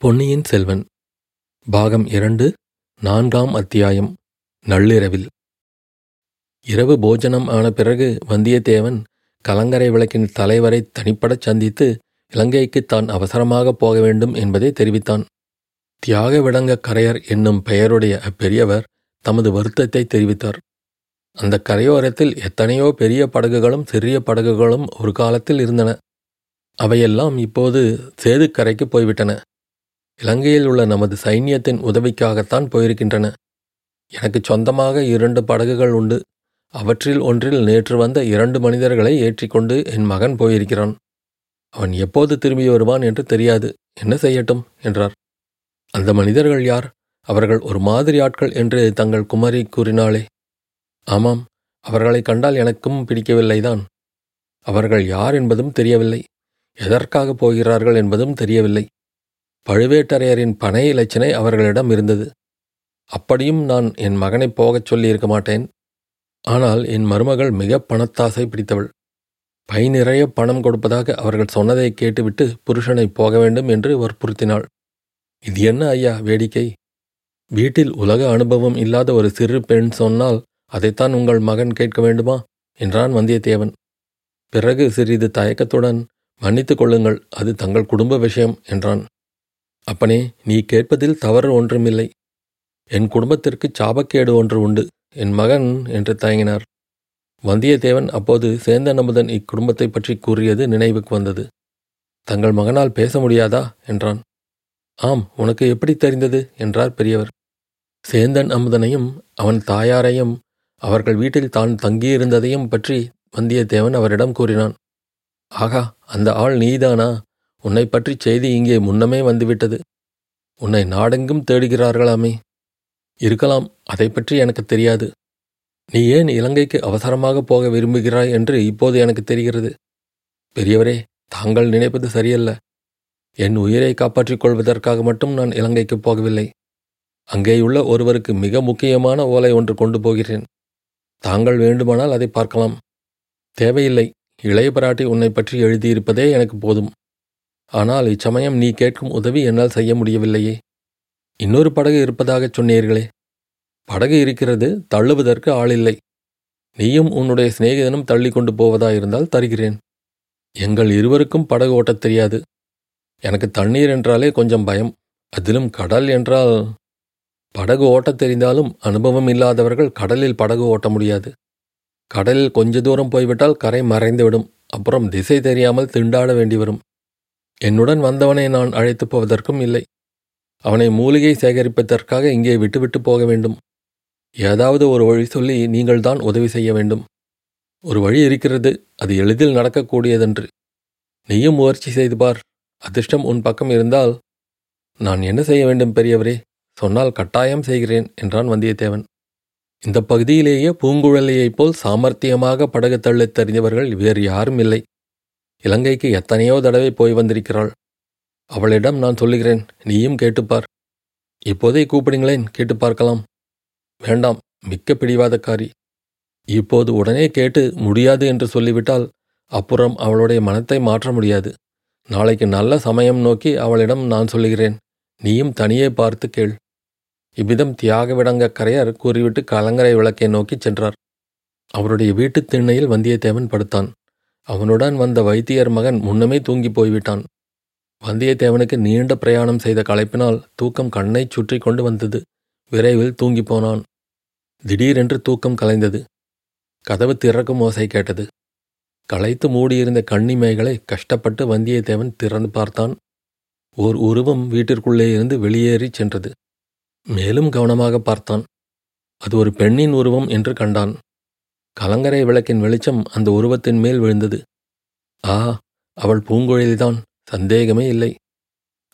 பொன்னியின் செல்வன் பாகம் இரண்டு நான்காம் அத்தியாயம் நள்ளிரவில். இரவு போஜனம் ஆன பிறகு வந்தியத்தேவன் கலங்கரை விளக்கின் தலைவரை தனிப்படச் சந்தித்து இலங்கைக்கு தான் அவசரமாக போக வேண்டும் என்பதை தெரிவித்தான். தியாக விடங்க கரையர் என்னும் பெயருடைய அப்பெரியவர் தமது வருத்தத்தை தெரிவித்தார். அந்த கரையோரத்தில் எத்தனையோ பெரிய படகுகளும் சிறிய படகுகளும் ஒரு காலத்தில் இருந்தன. அவையெல்லாம் இப்போது சேதுக்கரைக்கு போய்விட்டன. இலங்கையில் உள்ள நமது சைன்யத்தின் உதவிக்காகத்தான் போயிருக்கின்றன. எனக்கு சொந்தமாக இரண்டு படகுகள் உண்டு. அவற்றில் ஒன்றில் நேற்று வந்த இரண்டு மனிதர்களை ஏற்றிக்கொண்டு என் மகன் போயிருக்கிறான். அவன் எப்போது திரும்பி வருவான் என்று தெரியாது. என்ன செய்யட்டும்? என்றார். அந்த மனிதர்கள் யார்? அவர்கள் ஒரு மாதிரி ஆட்கள் என்று தங்கள் குமரி கூறினாளே. ஆமாம் அவர்களை கண்டால் எனக்கும் பிடிக்கவில்லைதான். அவர்கள் யார் என்பதும் தெரியவில்லை. எதற்காக போகிறார்கள் என்பதும் தெரியவில்லை. பழுவேட்டரையரின் பனை இலச்சினை அவர்களிடம் இருந்தது. அப்படியும் நான் என் மகனை போகச் சொல்லியிருக்க மாட்டேன். ஆனால் என் மருமகள் மிக பணத்தாசை பிடித்தவள். பை நிறைய பணம் கொடுப்பதாக அவர்கள் சொன்னதை கேட்டுவிட்டு புருஷனை போக வேண்டும் என்று வற்புறுத்தினாள். இது என்ன ஐயா வேடிக்கை? வீட்டில் உலக அனுபவம் இல்லாத ஒரு சிறு பெண் சொன்னால் அதைத்தான் உங்கள் மகன் கேட்க வேண்டுமா? என்றான் வந்தியத்தேவன். பிறகு சிறிது தயக்கத்துடன் மன்னித்துக் கொள்ளுங்கள். அது தங்கள் குடும்ப விஷயம் என்றான். அப்பனே நீ கேட்பதில் தவறு ஒன்றுமில்லை. என் குடும்பத்திற்கு சாபக்கேடு ஒன்று உண்டு. என் மகன் என்று தயங்கினார். வந்தியத்தேவன் அப்போது சேந்தன் அமுதன் இக்குடும்பத்தை பற்றி கூறியது நினைவுக்கு வந்தது. தங்கள் மகனால் பேச முடியாதா? என்றான். ஆம் உனக்கு எப்படி தெரிந்தது? என்றார் பெரியவர். சேந்தன் அமுதனையும் அவன் தாயாரையும் அவர்கள் வீட்டில் தான் தங்கியிருந்ததையும் பற்றி வந்தியத்தேவன் அவரிடம் கூறினான். ஆகா அந்த ஆள் நீதானா? உன்னை பற்றி செய்தி இங்கே முன்னமே வந்துவிட்டது. உன்னை நாடெங்கும் தேடுகிறார்களாமே. இருக்கலாம் அதை பற்றி எனக்கு தெரியாது. நீ ஏன் இலங்கைக்கு அவசரமாக போக விரும்புகிறாய் என்று இப்போது எனக்கு தெரிகிறது. பெரியவரே தாங்கள் நினைப்பது சரியல்ல. என் உயிரை காப்பாற்றிக் கொள்வதற்காக மட்டும் நான் இலங்கைக்கு போகவில்லை. அங்கேயுள்ள ஒருவருக்கு மிக முக்கியமான ஓலை ஒன்று கொண்டு போகிறேன். தாங்கள் வேண்டுமானால் அதை பார்க்கலாம். தேவையில்லை இளைய பிராட்டி உன்னை பற்றி எழுதியிருப்பதே எனக்கு போதும். ஆனால் இச்சமயம் நீ கேட்கும் உதவி என்னால் செய்ய முடியவில்லையே. இன்னொரு படகு இருப்பதாகச் சொன்னீர்களே. படகு இருக்கிறது தள்ளுவதற்கு ஆளில்லை. நீயும் உன்னுடைய சிநேகிதனும் தள்ளி கொண்டு போவதாயிருந்தால் தருகிறேன். எங்கள் இருவருக்கும் படகு ஓட்டத் தெரியாது. எனக்கு தண்ணீர் என்றாலே கொஞ்சம் பயம். அதிலும் கடல் என்றால் படகு ஓட்டத் தெரிந்தாலும் அனுபவம் இல்லாதவர்கள் கடலில் படகு ஓட்ட முடியாது. கடலில் கொஞ்ச தூரம் போய்விட்டால் கரை மறைந்துவிடும். அப்புறம் திசை தெரியாமல் திண்டாட வேண்டி வரும். என்னுடன் வந்தவனை நான் அழைத்துப் போவதற்கும் இல்லை. அவனை மூலிகை சேகரிப்பதற்காக இங்கே விட்டுவிட்டு போக வேண்டும். ஏதாவது ஒரு வழி சொல்லி நீங்கள்தான் உதவி செய்ய வேண்டும். ஒரு வழி இருக்கிறது அது எளிதில் நடக்கக்கூடியதன்று. நீயும் முயற்சி செய்து பார். அதிர்ஷ்டம் உன் பக்கம் இருந்தால் நான் என்ன செய்ய வேண்டும் பெரியவரே? சொன்னால் கட்டாயம் செய்கிறேன் என்றான் வந்தியத்தேவன். இந்த பகுதியிலேயே பூங்குழலியைப் போல் சாமர்த்தியமாக படகு தள்ளத் தெரிந்தவர்கள் வேறு யாரும் இல்லை. இலங்கைக்கு எத்தனையோ தடவை போய் வந்திருக்கிறாள். அவளிடம் நான் சொல்லுகிறேன் நீயும் கேட்டுப்பார். இப்போதே கூப்பிடுங்களேன் கேட்டு பார்க்கலாம் வேண்டாம் மிக்க பிடிவாதக்காரி. இப்போது உடனே கேட்டு முடியாது என்று சொல்லிவிட்டால் அப்புறம் அவளுடைய மனத்தை மாற்ற முடியாது. நாளைக்கு நல்ல சமயம் நோக்கி அவளிடம் நான் சொல்லுகிறேன் நீயும் தனியே பார்த்து கேள். இவ்விதம் தியாக விடங்க கரையர் கூறிவிட்டு கலங்கரை விளக்கை நோக்கிச் சென்றார். அவருடைய வீட்டுத் திண்ணையில் வந்தியத்தேவன் படுத்தான். அவனுடன் வந்த வைத்தியர் மகன் முன்னமே தூங்கி போய்விட்டான். வந்தியத்தேவனுக்கு நீண்ட பிரயாணம் செய்த களைப்பினால் தூக்கம் கண்ணைச் சுற்றி கொண்டு வந்தது. விரைவில் தூங்கி போனான். திடீரென்று தூக்கம் கலைந்தது. கதவு திறக்கும் ஓசை கேட்டது. களைத்து மூடியிருந்த கண்ணிமைகளை கஷ்டப்பட்டு வந்தியத்தேவன் திறந்து பார்த்தான். ஓர் உருவம் வீட்டிற்குள்ளே இருந்து வெளியேறிச் சென்றது. மேலும் கவனமாக பார்த்தான். அது ஒரு பெண்ணின் உருவம் என்று கண்டான். கலங்கரை விளக்கின் வெளிச்சம் அந்த உருவத்தின் மேல் விழுந்தது. ஆ அவள் பூங்குழலிதான் சந்தேகமே இல்லை.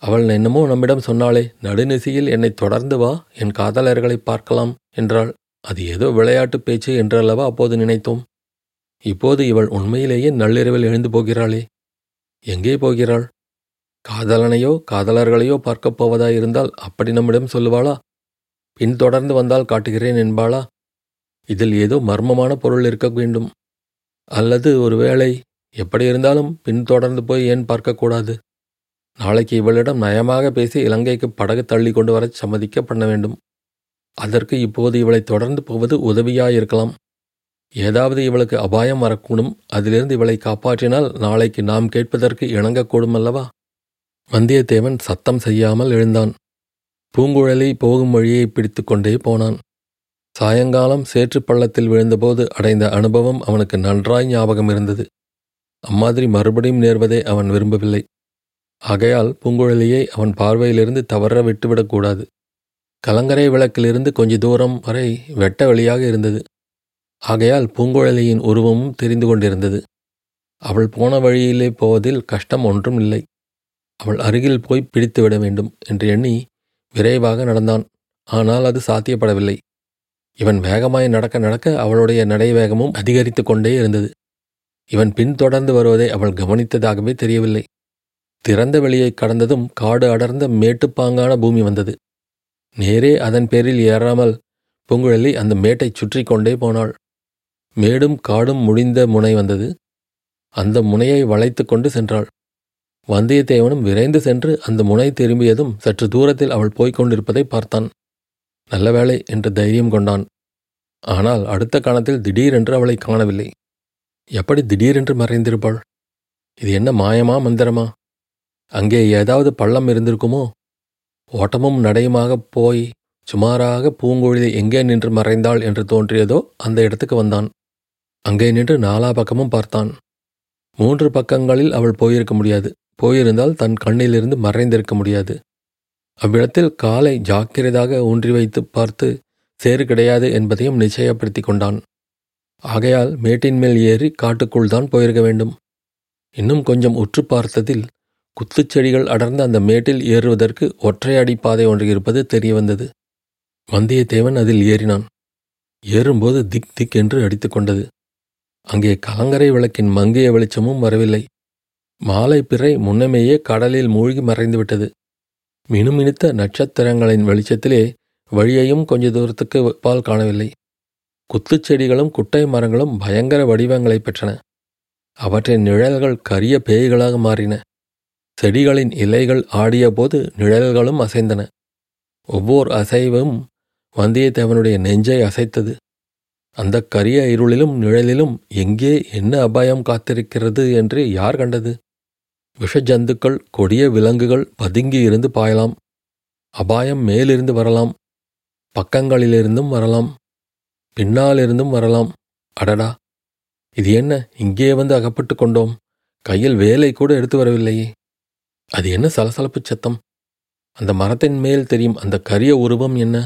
அவள் என்னமோ நம்மிடம் சொன்னாளே நடுநிசையில் என்னை தொடர்ந்து வா என் காதலர்களை பார்க்கலாம் என்றாள். அது ஏதோ விளையாட்டு பேச்சு என்றல்லவா அப்போது நினைத்தோம்? இப்போது இவள் உண்மையிலேயே நள்ளிரவில் எழுந்து போகிறாளே. எங்கே போகிறாள்? காதலனையோ காதலர்களையோ பார்க்கப் போவதாயிருந்தால் அப்படி நம்மிடம் சொல்லுவாளா? பின்தொடர்ந்து வந்தால் காட்டுகிறேன் என்பாளா? இதில் ஏதோ மர்மமான பொருள் இருக்க வேண்டும். அல்லது ஒருவேளை எப்படி இருந்தாலும் பின்தொடர்ந்து போய் ஏன் பார்க்கக்கூடாது நாளைக்கு இவளிடம் நயமாக பேசி இலங்கைக்கு படகு தள்ளி கொண்டு வர சம்மதிக்க பண்ண வேண்டும். அதற்கு இப்போது இவளை தொடர்ந்து போவது உதவியாயிருக்கலாம். ஏதாவது இவளுக்கு அபாயம் வரக்கூடும். அதிலிருந்து இவளை காப்பாற்றினால் நாளைக்கு நாம் கேட்பதற்கு இணங்கக்கூடும் அல்லவா வந்தியத்தேவன் சத்தம் செய்யாமல் எழுந்தான். பூங்குழலி போகும் வழியை பிடித்து கொண்டே போனான். சாயங்காலம் சேற்று பள்ளத்தில் விழுந்தபோது அடைந்த அனுபவம் அவனுக்கு நன்றாய் ஞாபகம் இருந்தது. அம்மாதிரி மறுபடியும் நேர்வதை அவன் விரும்பவில்லை. ஆகையால் பூங்குழலியை அவன் பார்வையிலிருந்து தவற விட்டுவிடக்கூடாது கலங்கரை விளக்கிலிருந்து கொஞ்ச தூரம் வரை வெட்ட வழியாக இருந்தது. ஆகையால் பூங்குழலியின் உருவமும் தெரிந்து கொண்டிருந்தது. அவள் போன வழியிலே போவதில் கஷ்டம் ஒன்றும் இல்லை. அவள் அருகில் போய் பிடித்து விட வேண்டும் என்று எண்ணி விரைவாக நடந்தான். ஆனால் அது சாத்தியப்படவில்லை. இவன் வேகமாய் நடக்க நடக்க அவளுடைய நடைவேகமும் அதிகரித்து கொண்டே இருந்தது. இவன் பின்தொடர்ந்து வருவதை அவள் கவனித்ததாகவே தெரியவில்லை. திறந்த வெளியை கடந்ததும் காடு அடர்ந்த மேட்டுப்பாங்கான பூமி வந்தது. நேரே அதன் பேரில் ஏறாமல் பூங்குழலி அந்த மேட்டைச் சுற்றி கொண்டே போனாள். மேடும் காடும் முடிந்த முனை வந்தது. அந்த முனையை வளைத்து கொண்டு சென்றாள். வந்தியத்தேவனும் விரைந்து சென்று அந்த முனை திரும்பியதும் சற்று தூரத்தில் அவள் போய்க் கொண்டிருப்பதை பார்த்தான். நல்ல வேளை என்று தைரியம் கொண்டான். ஆனால் அடுத்த கணத்தில் திடீரென்று அவளை காணவில்லை. எப்படி திடீரென்று மறைந்திருப்பாள்? இது என்ன மாயமா மந்திரமா? அங்கே ஏதாவது பள்ளம் இருந்திருக்குமோ? ஓட்டமும் நடையுமாகப் போய் சுமாராக பூங்குழலி எங்கே நின்று மறைந்தாள் என்று தோன்றியதோ அந்த இடத்துக்கு வந்தான். அங்கே நின்று நாலா பக்கமும் பார்த்தான். மூன்று பக்கங்களில் அவள் போயிருக்க முடியாது. போயிருந்தால் தன் கண்ணிலிருந்து மறைந்திருக்க முடியாது. அவ்விடத்தில் காலை ஜாக்கிரதாக ஊன்றி வைத்து பார்த்து சேறு கிடையாது என்பதையும் நிச்சயப்படுத்தி கொண்டான். ஆகையால் மேட்டின் மேல் ஏறி காட்டுக்குள் தான் போயிருக்க வேண்டும். இன்னும் கொஞ்சம் உற்று பார்த்ததில் குத்துச்செடிகள் அடர்ந்த அந்த மேட்டில் ஏறுவதற்கு ஒற்றையடி பாதை ஒன்று இருப்பது தெரிய வந்தது வந்தியத்தேவன் அதில் ஏறினான். ஏறும்போது திக் திக் என்று அடித்துக்கொண்டது அங்கே கலங்கரை விளக்கின் மங்கிய வெளிச்சமும் வரவில்லை. மாலை பிறை முன்னமேயே கடலில் மூழ்கி மறைந்துவிட்டது. மினுமினுத்த நட்சத்திரங்களின் வெளிச்சத்திலே வழியையும் கொஞ்ச தூரத்துக்கு பால் காணவில்லை. குத்துச்செடிகளும் குட்டை மரங்களும் பயங்கர வடிவங்களை பெற்றன. அவற்றின் நிழல்கள் கரிய பேய்களாக மாறின. செடிகளின் இலைகள் ஆடியபோது நிழல்களும் அசைந்தன. ஒவ்வொரு அசைவும் வந்தியத்தேவனுடைய நெஞ்சை அசைத்தது. அந்த கரிய இருளிலும் நிழலிலும் எங்கே என்ன அபாயம் காத்திருக்கிறது என்று யார் கண்டது? விஷஜந்துக்கள் கொடிய விலங்குகள் பதுங்கி இருந்து பாயலாம். அபாயம் மேலிருந்து வரலாம். பக்கங்களிலிருந்தும் வரலாம். பின்னாலிருந்தும் வரலாம். அடடா! இது என்ன? இங்கே வந்து அகப்பட்டு கொண்டோம். கையில் வேலை கூட எடுத்து வரவில்லையே. அது என்ன சலசலப்புச் சத்தம்? அந்த மரத்தின் மேல் தெரியும் அந்த கரிய உருவம் என்ன?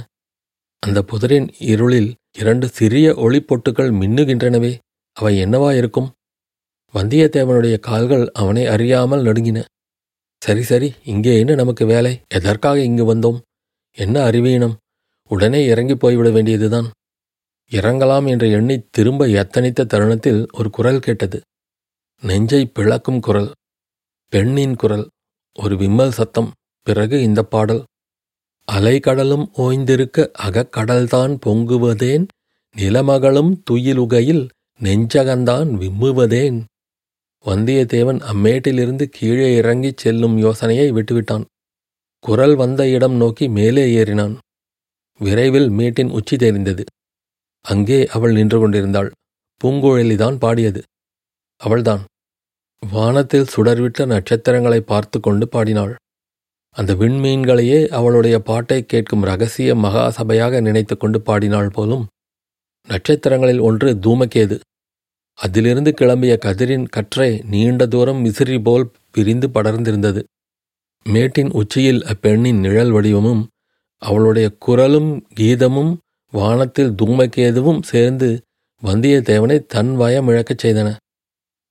அந்த புதரின் இருளில் இரண்டு சிறிய ஒளிப்பொட்டுகள் மின்னுகின்றனவே. அவை என்னவா இருக்கும் வந்தியத்தேவனுடைய கால்கள் அவனை அறியாமல் நடுங்கின. சரி சரி இங்கே என்ன நமக்கு வேலை? எதற்காக இங்கு வந்தோம்? என்ன அறிவீனம்? உடனே இறங்கி போய்விட வேண்டியதுதான். இறங்கலாம் என்று எண்ணி திரும்ப எத்தனித்த தருணத்தில் ஒரு குரல் கேட்டது. நெஞ்சை பிளக்கும் குரல் பெண்ணின் குரல் ஒரு விம்மல் சத்தம் பிறகு இந்த பாடல். அலைக்கடலும் ஓய்ந்திருக்க அகக்கடல்தான் பொங்குவதேன் நிலமகளும் துயிலுகையில் நெஞ்சகந்தான் விம்முவதேன். வந்தியத்தேவன் அம்மேட்டிலிருந்து கீழே இறங்கிச் செல்லும் யோசனையை விட்டுவிட்டான். குரல் வந்த இடம் நோக்கி மேலே ஏறினான். விரைவில் மேட்டின் உச்சி தெரிந்தது. அங்கே அவள் நின்று கொண்டிருந்தாள். பூங்குழலிதான் பாடியது. அவள்தான். வானத்தில் சுடர்விட்ட நட்சத்திரங்களை பார்த்து கொண்டு பாடினாள். அந்த விண்மீன்களையே அவளுடைய பாட்டை கேட்கும் ரகசிய மகாசபையாக நினைத்து கொண்டு பாடினாள் போலும் நட்சத்திரங்களில் ஒன்று தூமக்கேது. அதிலிருந்து கிளம்பிய கதிரின் கற்றை நீண்ட தூரம் விசிறி போல் பிரிந்து படர்ந்திருந்தது. மேட்டின் உச்சியில் அப்பெண்ணின் நிழல் வடிவமும் அவளுடைய குரலும் கீதமும் வானத்தில் தூமக்கேதுவும் சேர்ந்து வந்தியத்தேவனை தன் வயம் இழக்கச் செய்தன.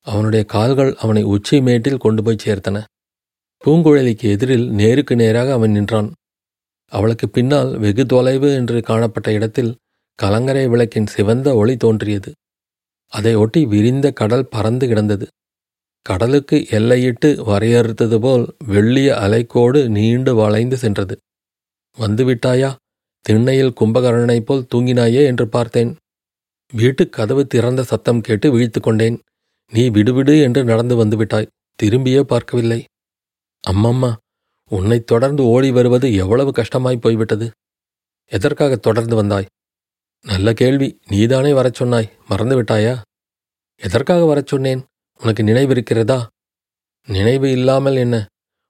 அவனுடைய கால்கள் அவனை உச்சி மேட்டில் கொண்டு போய் சேர்த்தன. பூங்குழலிக்கு எதிரில் நேருக்கு நேராக அவன் நின்றான். அவளுக்கு பின்னால் வெகு தொலைவு என்று காணப்பட்ட இடத்தில் கலங்கரை விளக்கின் சிவந்த ஒளி தோன்றியது. அதையொட்டி விரிந்த கடல் பறந்து கிடந்தது. கடலுக்கு எல்லையிட்டு வரையறுத்தது போல் வெள்ளிய அலைக்கோடு நீண்டு வளைந்து சென்றது. வந்துவிட்டாயா? திண்ணையில் கும்பகர்ணனைப் போல் தூங்கினாயே? என்று பார்த்தேன். வீட்டுக் கதவு திறந்த சத்தம் கேட்டு விழித்து கொண்டேன். நீ விடுவிடு என்று நடந்து வந்துவிட்டாய். திரும்பியே பார்க்கவில்லை. அம்மம்மா உன்னைத் தொடர்ந்து ஓடி வருவது எவ்வளவு கஷ்டமாய் போய்விட்டது. எதற்காக தொடர்ந்து வந்தாய்? நல்ல கேள்வி. நீதானே வரச் சொன்னாய். மறந்து விட்டாயா? எதற்காக வரச் சொன்னேன்? உனக்கு நினைவிருக்கிறதா நினைவு இல்லாமல் என்ன?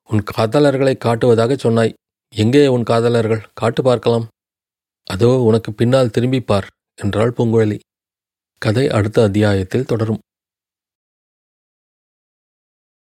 உன் காதலர்களை காட்டுவதாக சொன்னாய். எங்கே உன் காதலர்கள்? காட்டு பார்க்கலாம். அதோ உனக்கு பின்னால் திரும்பிப் பார் என்றாள் பூங்குழலி. கதை அடுத்த அத்தியாயத்தில் தொடரும்.